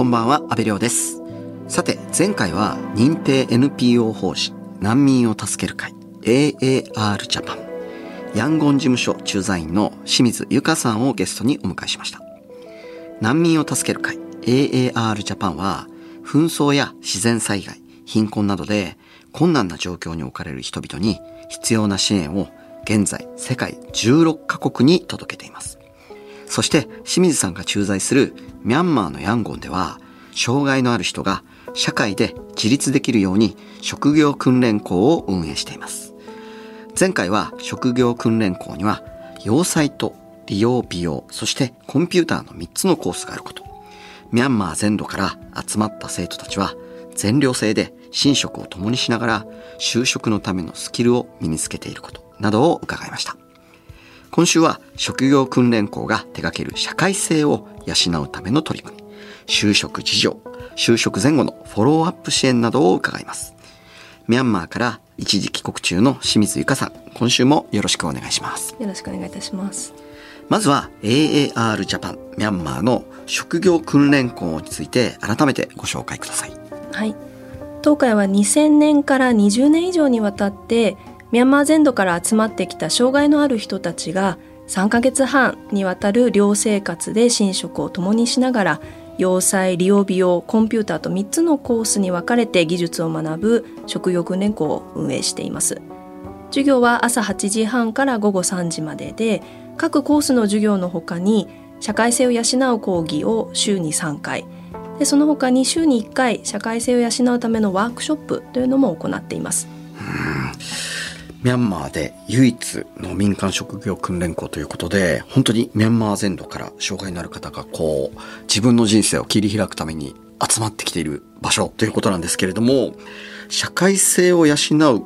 こんばんは、安部亮です。さて、前回は認定 NPO 法人難民を助ける会 AAR ジャパンヤンゴン事務所駐在員の清水由香さんをゲストにお迎えしました。難民を助ける会 AAR ジャパンは紛争や自然災害、貧困などで困難な状況に置かれる人々に必要な支援を現在世界16カ国に届けています。そして清水さんが駐在するミャンマーのヤンゴンでは障害のある人が社会で自立できるように職業訓練校を運営しています。前回は職業訓練校には要塞と利用美容、そしてコンピューターの3つのコースがあること。ミャンマー全土から集まった生徒たちは全寮制で寝食を共にしながら就職のためのスキルを身につけていることなどを伺いました。今週は職業訓練校が手掛ける社会性を養うための取り組み、就職事情、就職前後のフォローアップ支援などを伺います。ミャンマーから一時帰国中の清水由香さん、今週もよろしくお願いします。よろしくお願いいたします。まずは AAR ジャパンミャンマーの職業訓練校について改めてご紹介ください。はい。東海は2000年から20年以上にわたってミャンマー全土から集まってきた障害のある人たちが3ヶ月半にわたる寮生活で寝食を共にしながら要塞利用美容コンピューターと3つのコースに分かれて技術を学ぶ職業訓練校を運営しています。授業は朝8時半から午後3時までで各コースの授業のほかに社会性を養う講義を週に3回。でその他に週に1回社会性を養うためのワークショップというのも行っています。ミャンマーで唯一の民間職業訓練校ということで、本当にミャンマー全土から障害のある方がこう、自分の人生を切り開くために集まってきている場所ということなんですけれども、社会性を養う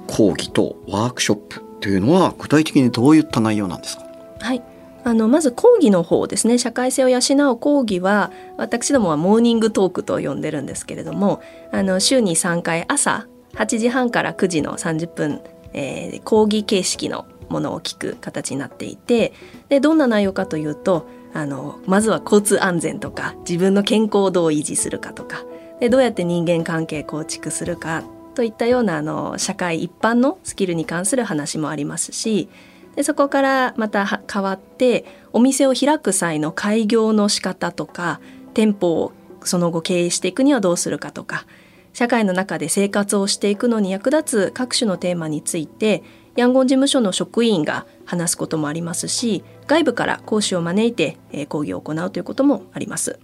講義とワークショップというのは具体的にどういった内容なんですか？はい。あのまず講義の方ですね社会性を養う講義は私どもはモーニングトークと呼んでるんですけれどもあの週に3回朝8時半から9時の30分えー、講義形式のものを聞く形になっていてでどんな内容かというとあのまずは交通安全とか自分の健康をどう維持するかとかでどうやって人間関係構築するかといったようなあの社会一般のスキルに関する話もありますしでそこからまた変わってお店を開く際の開業の仕方とか店舗をその後経営していくにはどうするかとか社会の中で生活をしていくのに役立つ各種のテーマについてヤンゴン事務所の職員が話すこともありますし外部から講師を招いて講義を行うということもあります。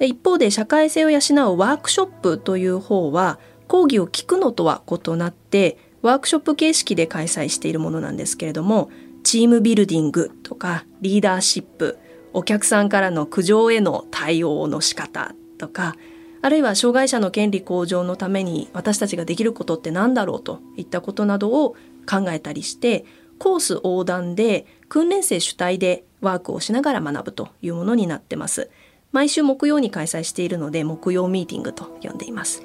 一方で社会性を養うワークショップという方は講義を聞くのとは異なってワークショップ形式で開催しているものなんですけれどもチームビルディングとかリーダーシップお客さんからの苦情への対応の仕方とかあるいは障害者の権利向上のために私たちができることって何だろうといったことなどを考えたりしてコース横断で訓練生主体でワークをしながら学ぶというものになってます。毎週木曜に開催しているので木曜ミーティングと呼んでいます。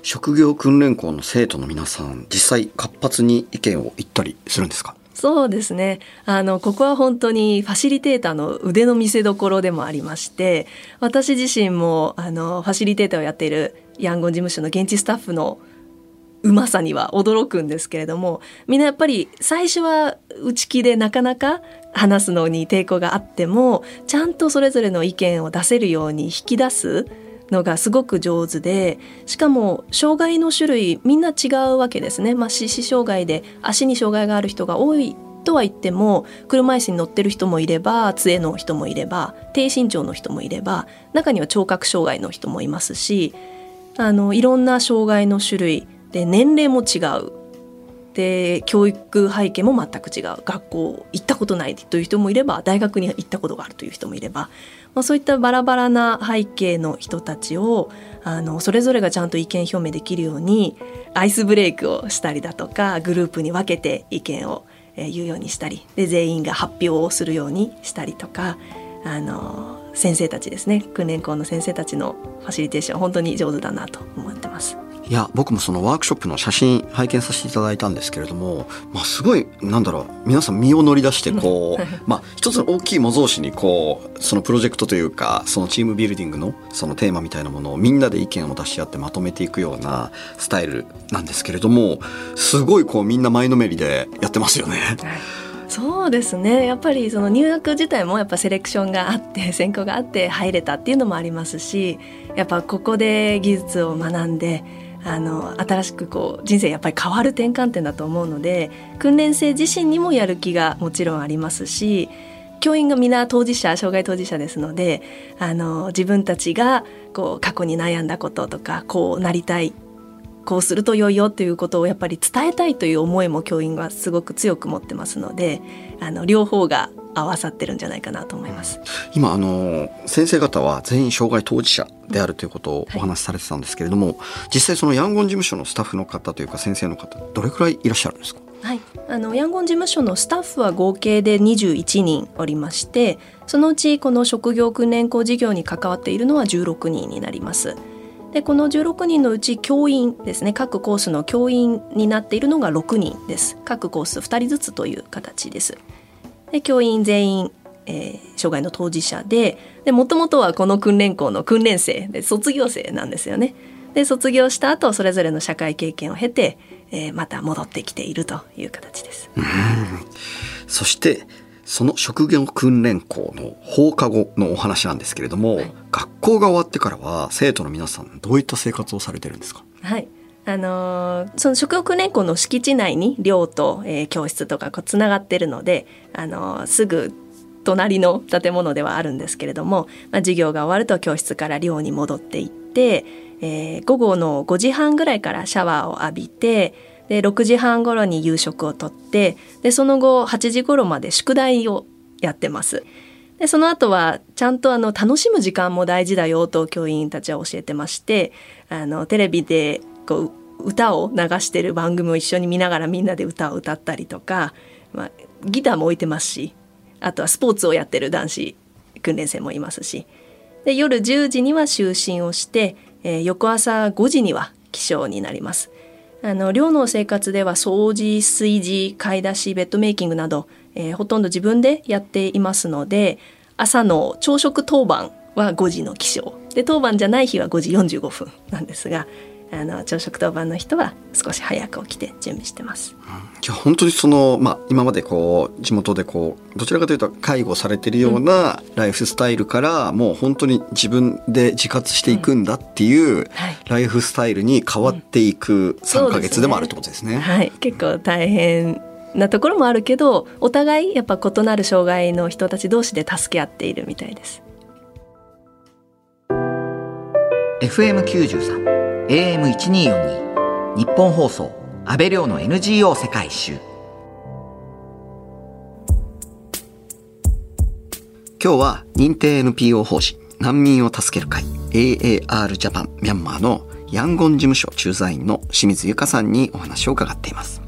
職業訓練校の生徒の皆さん実際活発に意見を言ったりするんですか？そうですね。あの、ここは本当にファシリテーターの腕の見せ所でもありまして、私自身も、あの、ファシリテーターをやっているヤンゴン事務所の現地スタッフのうまさには驚くんですけれども、みんなやっぱり最初は内気でなかなか話すのに抵抗があっても、ちゃんとそれぞれの意見を出せるように引き出すのがすごく上手でしかも障害の種類みんな違うわけですね、まあ、視障害で足に障害がある人が多いとは言っても車椅子に乗ってる人もいれば杖の人もいれば低身長の人もいれば中には聴覚障害の人もいますしあのいろんな障害の種類で年齢も違う。で教育背景も全く違う。学校行ったことないという人もいれば大学に行ったことがあるという人もいれば、まあ、そういったバラバラな背景の人たちをあのそれぞれがちゃんと意見表明できるようにアイスブレイクをしたりだとかグループに分けて意見を言うようにしたりで全員が発表をするようにしたりとかあの先生たちですね訓練校の先生たちのファシリテーション本当に上手だなと思ってます。いや僕もそのワークショップの写真拝見させていただいたんですけれども、まあ、すごいなんだろう皆さん身を乗り出してこう、まあ、一つの大きい模造紙にこうそのプロジェクトというかそのチームビルディングのそのテーマみたいなものをみんなで意見を出し合ってまとめていくようなスタイルなんですけれどもすごいこうみんな前のめりでやってますよね。そうですねやっぱりその入学自体もやっぱセレクションがあって選考があって入れたっていうのもありますしやっぱここで技術を学んであの新しくこう人生やっぱり変わる転換点だと思うので訓練生自身にもやる気がもちろんありますし教員が皆当事者障害当事者ですのであの自分たちがこう過去に悩んだこととかこうなりたいこうすると良いよということをやっぱり伝えたいという思いも教員はすごく強く持ってますのであの両方が合わさってるんじゃないかなと思います。今あの先生方は全員障害当事者であるということをお話しされてたんですけれども、はい、実際そのヤンゴン事務所のスタッフの方というか先生の方どれくらいいらっしゃるんですか？はい、あのヤンゴン事務所のスタッフは合計で21人おりましてそのうちこの職業訓練校事業に関わっているのは16人になります。でこの16人のうち教員ですね各コースの教員になっているのが6人です各コース2人ずつという形ですで教員全員、えー、障害の当事者でもともとはこの訓練校の訓練生で卒業生なんですよね。で卒業した後それぞれの社会経験を経て、えー、また戻ってきているという形です。そしてその職業訓練校の放課後のお話なんですけれども、はい、学校が終わってからは生徒の皆さんどういった生活をされてるんですかはいあの、その職業訓練校の敷地内に寮と、えー、教室とかこうつながってるので、あの、すぐ隣の建物ではあるんですけれども、まあ、授業が終わると教室から寮に戻っていって、えー、午後の5時半ぐらいからシャワーを浴びてで6時半頃に夕食をとってでその後8時頃まで宿題をやってます。でその後はちゃんとあの楽しむ時間も大事だよと教員たちは教えてましてあのテレビでこう歌を流してる番組を一緒に見ながらみんなで歌を歌ったりとか、まあ、ギターも置いてますしあとはスポーツをやってる男子訓練生もいますしで夜10時には就寝をして、えー、翌朝5時には起床になります。あの寮の生活では掃除炊事買い出しベッドメイキングなど、えー、ほとんど自分でやっていますので朝の朝食当番は5時の起床で当番じゃない日は5時45分なんですがあの朝食当番の人は少し早く起きて準備してます。じゃあ本当にその、まあ、今までこう地元でこうどちらかというと介護されてるようなライフスタイルから、もう本当に自分で自活していくんだっていうライフスタイルに変わっていく3か月でもあるってことですね。うんすねはい、結構大変なところもあるけどお互いやっぱ異なる障害の人たち同士で助け合っているみたいです。FM93 AM1242 日本放送安倍亮の NGO 世界一周。今日は認定 NPO 法人難民を助ける会 AAR ジャパンミャンマーのヤンゴン事務所駐在員の清水由香さんにお話を伺っています。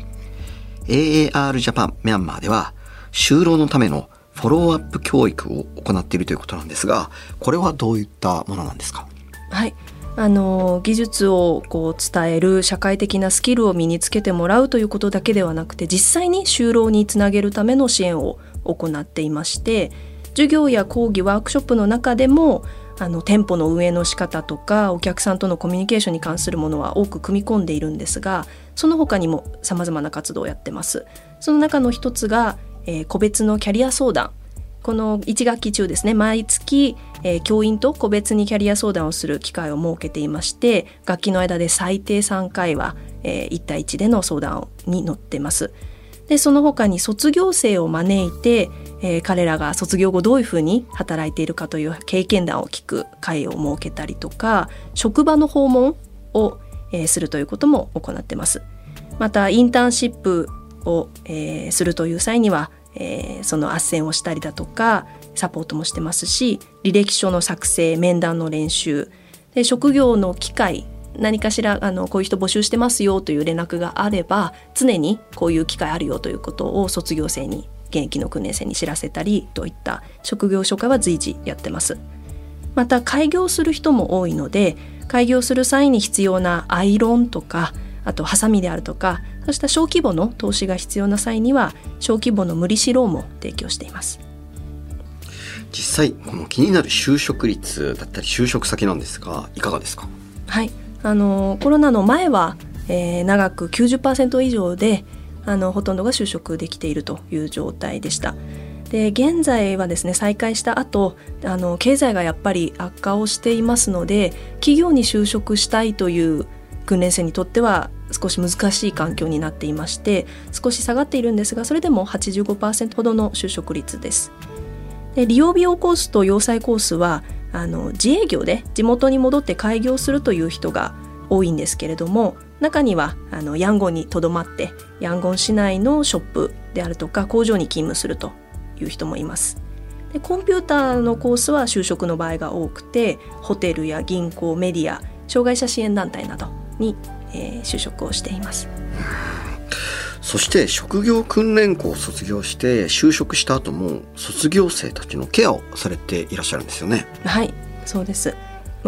AAR ジャパンミャンマーでは就労のためのフォローアップ教育を行っているということなんですがこれはどういったものなんですか？はい。あの技術をこう伝える社会的なスキルを身につけてもらうということだけではなくて実際に就労につなげるための支援を行っていまして授業や講義ワークショップの中でもあの店舗の運営の仕方とかお客さんとのコミュニケーションに関するものは多く組み込んでいるんですがその他にもさまざまな活動をやってます。その中の一つが、えー、個別のキャリア相談この1学期中ですね毎月、えー、教員と個別にキャリア相談をする機会を設けていまして学期の間で最低3回は、えー、1対1での相談に乗ってます。でその他に卒業生を招いて、えー、彼らが卒業後どういうふうに働いているかという経験談を聞く会を設けたりとか職場の訪問を、えー、するということも行ってます。またインターンシップを、えー、するという際にはえー、その斡旋をしたりだとかサポートもしてますし履歴書の作成面談の練習で職業の機会何かしらあのこういう人募集してますよという連絡があれば常にこういう機会あるよということを卒業生に現役の訓練生に知らせたりといった職業紹介は随時やってます。また開業する人も多いので開業する際に必要なアイロンとかあとハサミであるとかそうした小規模の投資が必要な際には小規模の無利子ローンも提供しています。実際この気になる就職率だったり就職先なんですがいかがですか？はい。あのコロナの前は、えー、長く90%以上であのほとんどが就職できているという状態でした。で現在はですね再開した後あの経済がやっぱり悪化をしていますので企業に就職したいという訓練生にとっては少し難しい環境になっていまして少し下がっているんですがそれでも85%ほどの就職率です。で利用美容コースと洋裁コースはあの自営業で地元に戻って開業するという人が多いんですけれども中にはあのヤンゴンにとどまってヤンゴン市内のショップであるとか工場に勤務するという人もいます。でコンピューターのコースは就職の場合が多くてホテルや銀行メディア障害者支援団体などに、えー、就職をしています。そして職業訓練校を卒業して就職した後も卒業生たちのケアをされていらっしゃるんですよね。はいそうです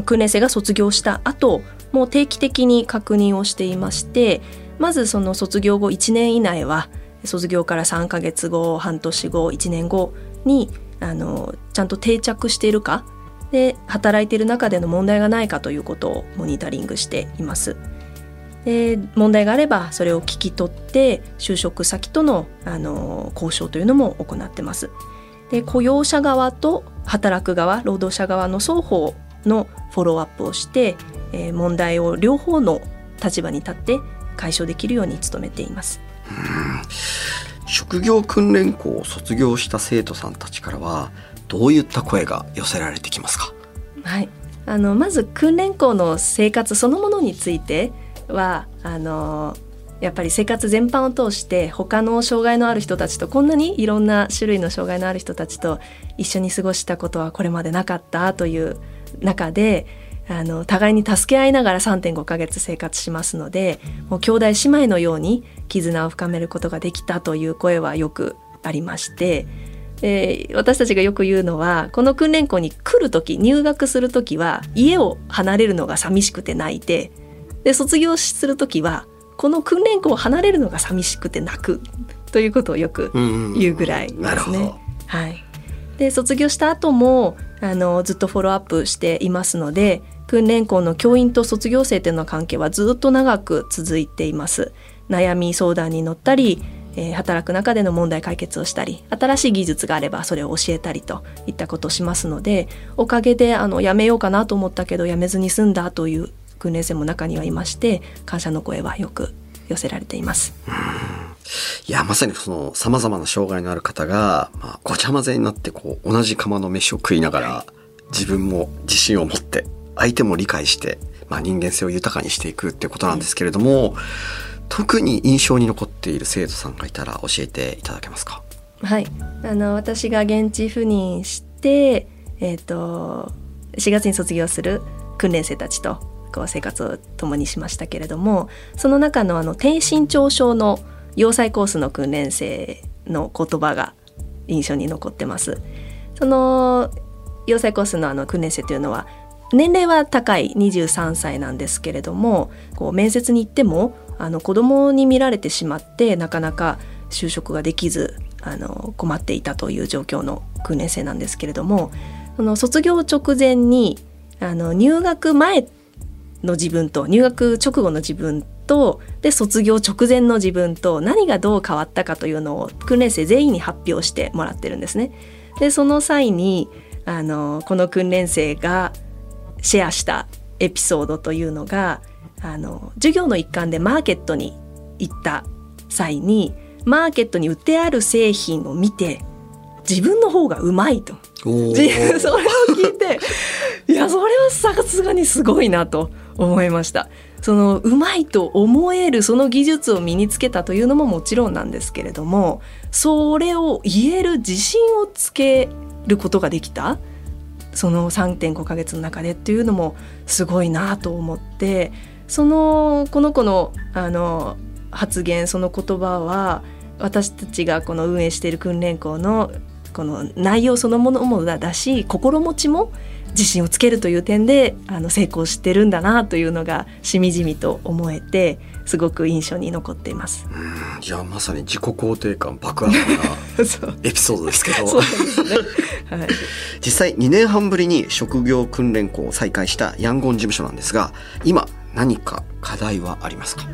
訓練生が卒業した後もう定期的に確認をしていましてまずその卒業後1年以内は卒業から3ヶ月後半年後1年後にあのちゃんと定着しているかで働いている中での問題がないかということをモニタリングしています。で問題があればそれを聞き取って就職先とのあの交渉というのも行ってます。で雇用者側と働く側労働者側の双方のフォローアップをして、えー、問題を両方の立場に立って解消できるように努めています。職業訓練校を卒業した生徒さんたちからはどういった声が寄せられてきますか？はい。あのまず訓練校の生活そのものについてはあのやっぱり生活全般を通して他の障害のある人たちとこんなにいろんな種類の障害のある人たちと一緒に過ごしたことはこれまでなかったという中であの互いに助け合いながら3.5ヶ月生活しますのでもう兄弟姉妹のように絆を深めることができたという声はよくありましてで私たちがよく言うのはこの訓練校に来る時入学する時は家を離れるのが寂しくて泣いてで卒業する時はこの訓練校を離れるのが寂しくて泣くということをよく言うぐらいですね。はい、で卒業した後もあのずっとフォローアップしていますので訓練校の教員と卒業生との関係はずっと長く続いています。悩み相談に乗ったりえー、働く中での問題解決をしたり新しい技術があればそれを教えたりといったことをしますのでおかげであの辞めようかなと思ったけど辞めずに済んだという訓練生も中にはいまして感謝の声はよく寄せられています。いや、まさにその様々な障害のある方が、まあ、ごちゃ混ぜになってこう、同じ釜の飯を食いながら、自分も自信を持って、相手も理解して、まあ、人間性を豊かにしていくっていうことなんですけれども、特に印象に残っている生徒さんがいたら教えていただけますか？はい。あの、私が現地赴任して、えっ、ー、と、4月に卒業する訓練生たちとこう生活を共にしましたけれどもその中のあの低身長症の要塞コースの訓練生の言葉が印象に残ってます。その要塞コースのあの訓練生というのは年齢は高い23歳なんですけれどもこう面接に行ってもあの子供に見られてしまってなかなか就職ができずあの困っていたという状況の訓練生なんですけれどもその卒業直前にあの入学前の自分と入学直後の自分とで卒業直前の自分と何がどう変わったかというのを訓練生全員に発表してもらってるんですね。でその際にあのこの訓練生がシェアしたエピソードというのがあの授業の一環でマーケットに行った際にマーケットに売ってある製品を見て自分の方がうまいと。それを聞いていやそれはさすがにすごいなと思いました。そのうまいと思えるその技術を身につけたというのももちろんなんですけれどもそれを言える自信をつけることができたその3.5ヶ月の中でっていうのもすごいなと思ってそのこの子のあの発言その言葉は私たちがこの運営している訓練校のこの内容そのものもだし心持ちも自信をつけるという点であの成功してるんだなというのがしみじみと思えてすごく印象に残っています。うんじゃあまさに自己肯定感爆上がなエピソードですけど。実際2年半ぶりに職業訓練校を再開したヤンゴン事務所なんですが今何か課題はありますか？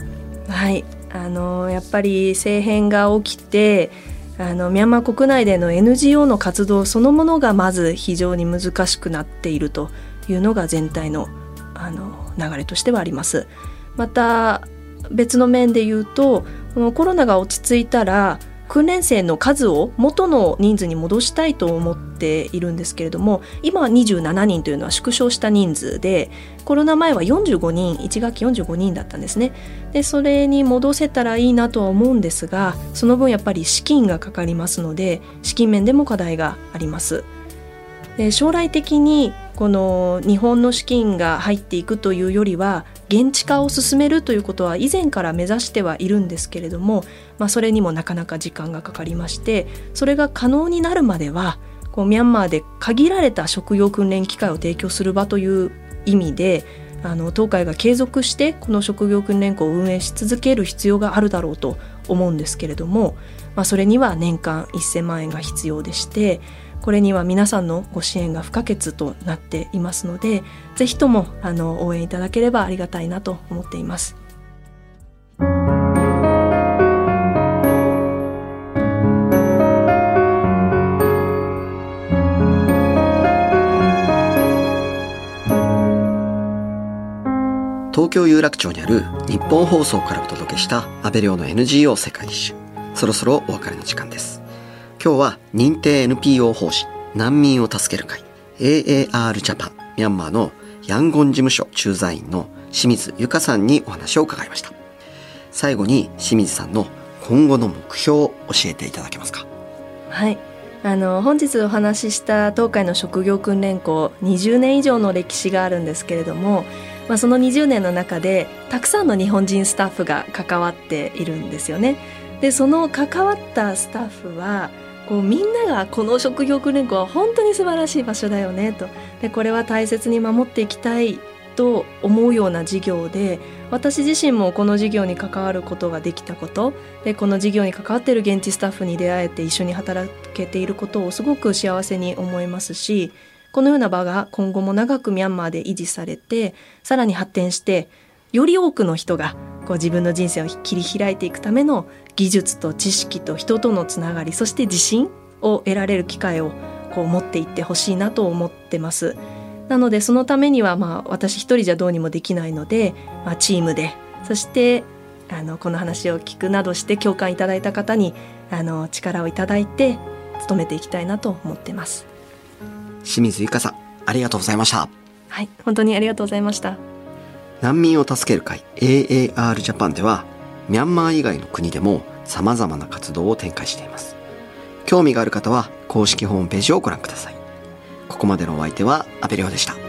はい、あのやっぱり政変が起きてあのミャンマー国内での NGO の活動そのものがまず非常に難しくなっているというのが全体のあの流れとしてはあります。また別の面で言うとこのコロナが落ち着いたら訓練生の数を元の人数に戻したいと思っているんですけれども今は27人というのは縮小した人数でコロナ前は45人1学期45人だったんですね。でそれに戻せたらいいなとは思うんですがその分やっぱり資金がかかりますので資金面でも課題があります。で将来的にこの日本の資金が入っていくというよりは現地化を進めるということは以前から目指してはいるんですけれども、まあ、それにもなかなか時間がかかりましてそれが可能になるまではこうミャンマーで限られた職業訓練機会を提供する場という意味であの東海が継続してこの職業訓練校を運営し続ける必要があるだろうと思うんですけれども、まあ、それには年間1000万円が必要でしてこれには皆さんのご支援が不可欠となっていますのでぜひともあの応援いただければありがたいなと思っています。東京有楽町にある日本放送からお届けした安倍亮の NGO 世界一周そろそろお別れの時間です今日は認定 NPO 法人難民を助ける会。AAR ジャパン。ミャンマーのヤンゴン事務所駐在員の清水由香さんにお話を伺いました。最後に清水さんの今後の目標を教えていただけますか。はい。あの本日お話しした東海の職業訓練校20年以上の歴史があるんですけれども、まあ、その20年の中でたくさんの日本人スタッフが関わっているんですよね。でその関わったスタッフはこうみんながこの職業訓練校は本当に素晴らしい場所だよねと。でこれは大切に守っていきたいと思うような事業で私自身もこの事業に関わることができたことでこの事業に関わっている現地スタッフに出会えて一緒に働けていることをすごく幸せに思いますしこのような場が今後も長くミャンマーで維持されてさらに発展してより多くの人がこう自分の人生を切り開いていくための技術と知識と人とのつながりそして自信を得られる機会をこう持っていってほしいなと思ってます。なのでそのためにはまあ私一人じゃどうにもできないので、まあ、チームでそしてあのこの話を聞くなどして共感いただいた方にあの力をいただいて努めていきたいなと思ってます。清水由香さんありがとうございましたはい、本当にありがとうございました。難民を助ける会 AAR ジャパンではミャンマー以外の国でも様々な活動を展開しています。興味がある方は公式ホームページをご覧ください。ここまでのお相手は阿部亮でした。